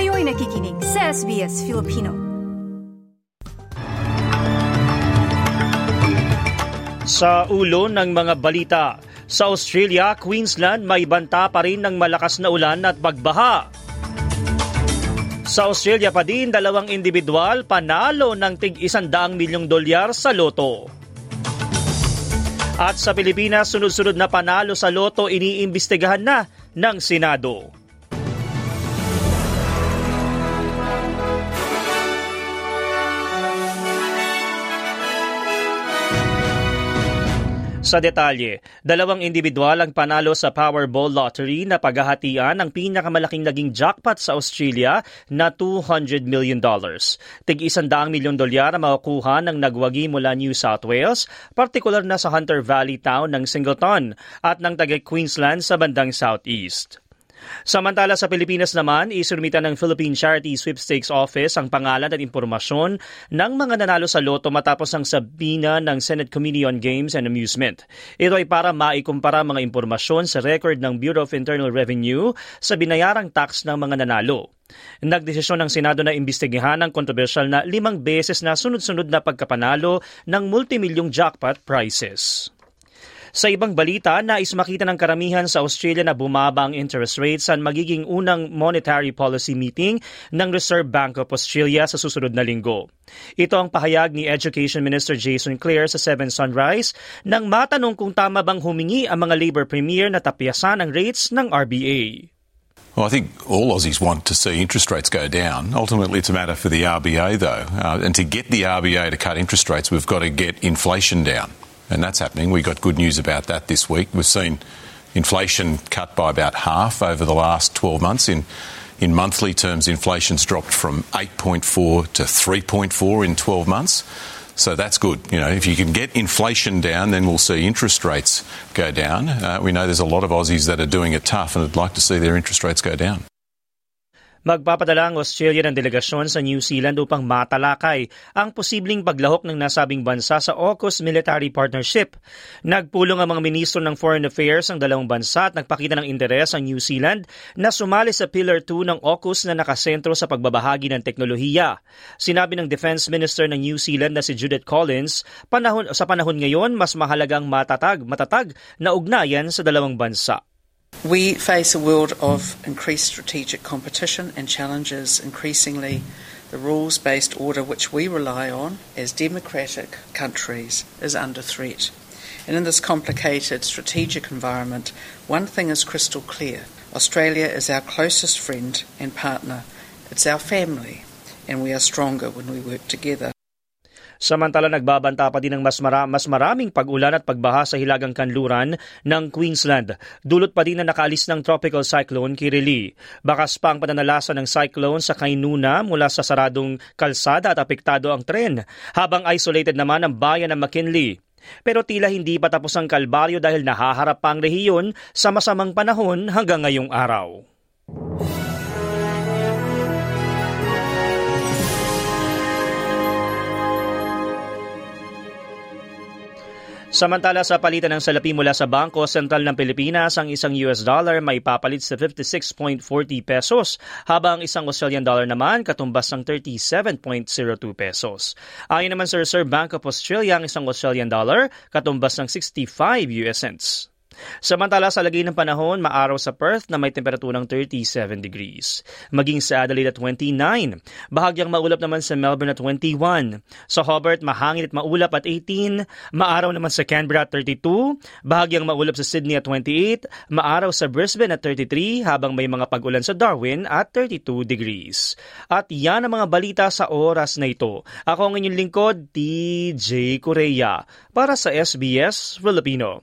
Kayo'y nakikinig sa SBS Filipino. Sa ulo ng mga balita, sa Australia, Queensland may banta pa rin ng malakas na ulan at bagbaha. Sa Australia pa din, dalawang individual panalo ng tig isandaang milyong dolyar sa loto. At sa Pilipinas, sunod-sunod na panalo sa loto iniimbestigahan na ng Senado. Sa detalye, dalawang individual ang panalo sa Powerball Lottery na paghahatian ng pinakamalaking naging jackpot sa Australia na $200 million. Tig-isandaang milyon dolyar ang makukuha ng nagwagi mula New South Wales, partikular na sa Hunter Valley town ng Singleton at ng taga Queensland sa bandang southeast. Samantala sa Pilipinas naman, isurmita ng Philippine Charity Sweepstakes Office ang pangalan at impormasyon ng mga nanalo sa loto matapos ang sabina ng Senate Committee on Games and Amusement. Ito ay para maikumpara mga impormasyon sa record ng Bureau of Internal Revenue sa binayarang tax ng mga nanalo. Nagdesisyon ng Senado na imbestigahan ang kontrobersyal na limang beses na sunod-sunod na pagkapanalo ng multimilyong jackpot prizes. Sa ibang balita, nais makita ng karamihan sa Australia na bumaba ang interest rates sa magiging unang monetary policy meeting ng Reserve Bank of Australia sa susunod na linggo. Ito ang pahayag ni Education Minister Jason Clare sa Seven Sunrise nang matanong kung tama bang humingi ang mga Labour Premier na tapyasan ang rates ng RBA. Well, I think all Aussies want to see interest rates go down. Ultimately, it's a matter for the RBA, though. Uh, and to get the RBA to cut interest rates, we've got to get inflation down and that's happening. We got good news about that this week. We've seen inflation cut by about half over the last 12 months. In in monthly terms, inflation's dropped from 8.4 to 3.4 in 12 months. So that's good. You know, if you can get inflation down, then we'll see interest rates go down. Uh, we know there's a lot of Aussies that are doing it tough and would like to see their interest rates go down. Magpapadala ang Australia ng delegasyon sa New Zealand upang matalakay ang posibleng paglahok ng nasabing bansa sa AUKUS Military Partnership. Nagpulong ang mga ministro ng Foreign Affairs ng dalawang bansa at nagpakita ng interes ang New Zealand na sumali sa Pillar 2 ng AUKUS na nakasentro sa pagbabahagi ng teknolohiya. Sinabi ng Defense Minister ng New Zealand na si Judith Collins, panahon, sa panahon ngayon mas mahalagang matatag, matatag na ugnayan sa dalawang bansa. We face a world of increased strategic competition and challenges increasingly the rules based order which we rely on as democratic countries is under threat. And in this complicated strategic environment, one thing is crystal clear Australia is our closest friend and partner, it's our family, and we are stronger when we work together. Samantala nagbabanta pa din ng mas, mara- mas maraming pag-ulan at pagbaha sa hilagang kanluran ng Queensland. Dulot pa din na nakaalis ng tropical cyclone Kirili. Bakas pa ang pananalasa ng cyclone sa Kainuna mula sa saradong kalsada at apektado ang tren, habang isolated naman ang bayan ng McKinley. Pero tila hindi pa tapos ang kalbaryo dahil nahaharap pa ang rehiyon sa masamang panahon hanggang ngayong araw. Samantala sa palitan ng salapi mula sa Bangko Sentral ng Pilipinas, ang isang US dollar may papalit sa 56.40 pesos, habang isang Australian dollar naman katumbas ng 37.02 pesos. Ayon naman sa Reserve Bank of Australia, ang isang Australian dollar katumbas ng 65 US cents. Samantala sa lagay ng panahon, maaraw sa Perth na may temperaturang 37 degrees. Maging sa Adelaide at 29. Bahagyang maulap naman sa Melbourne at 21. Sa Hobart, mahangin at maulap at 18. Maaraw naman sa Canberra at 32. Bahagyang maulap sa Sydney at 28. Maaraw sa Brisbane at 33 habang may mga pag-ulan sa Darwin at 32 degrees. At yan ang mga balita sa oras na ito. Ako ang inyong lingkod, DJ Korea para sa SBS Filipino.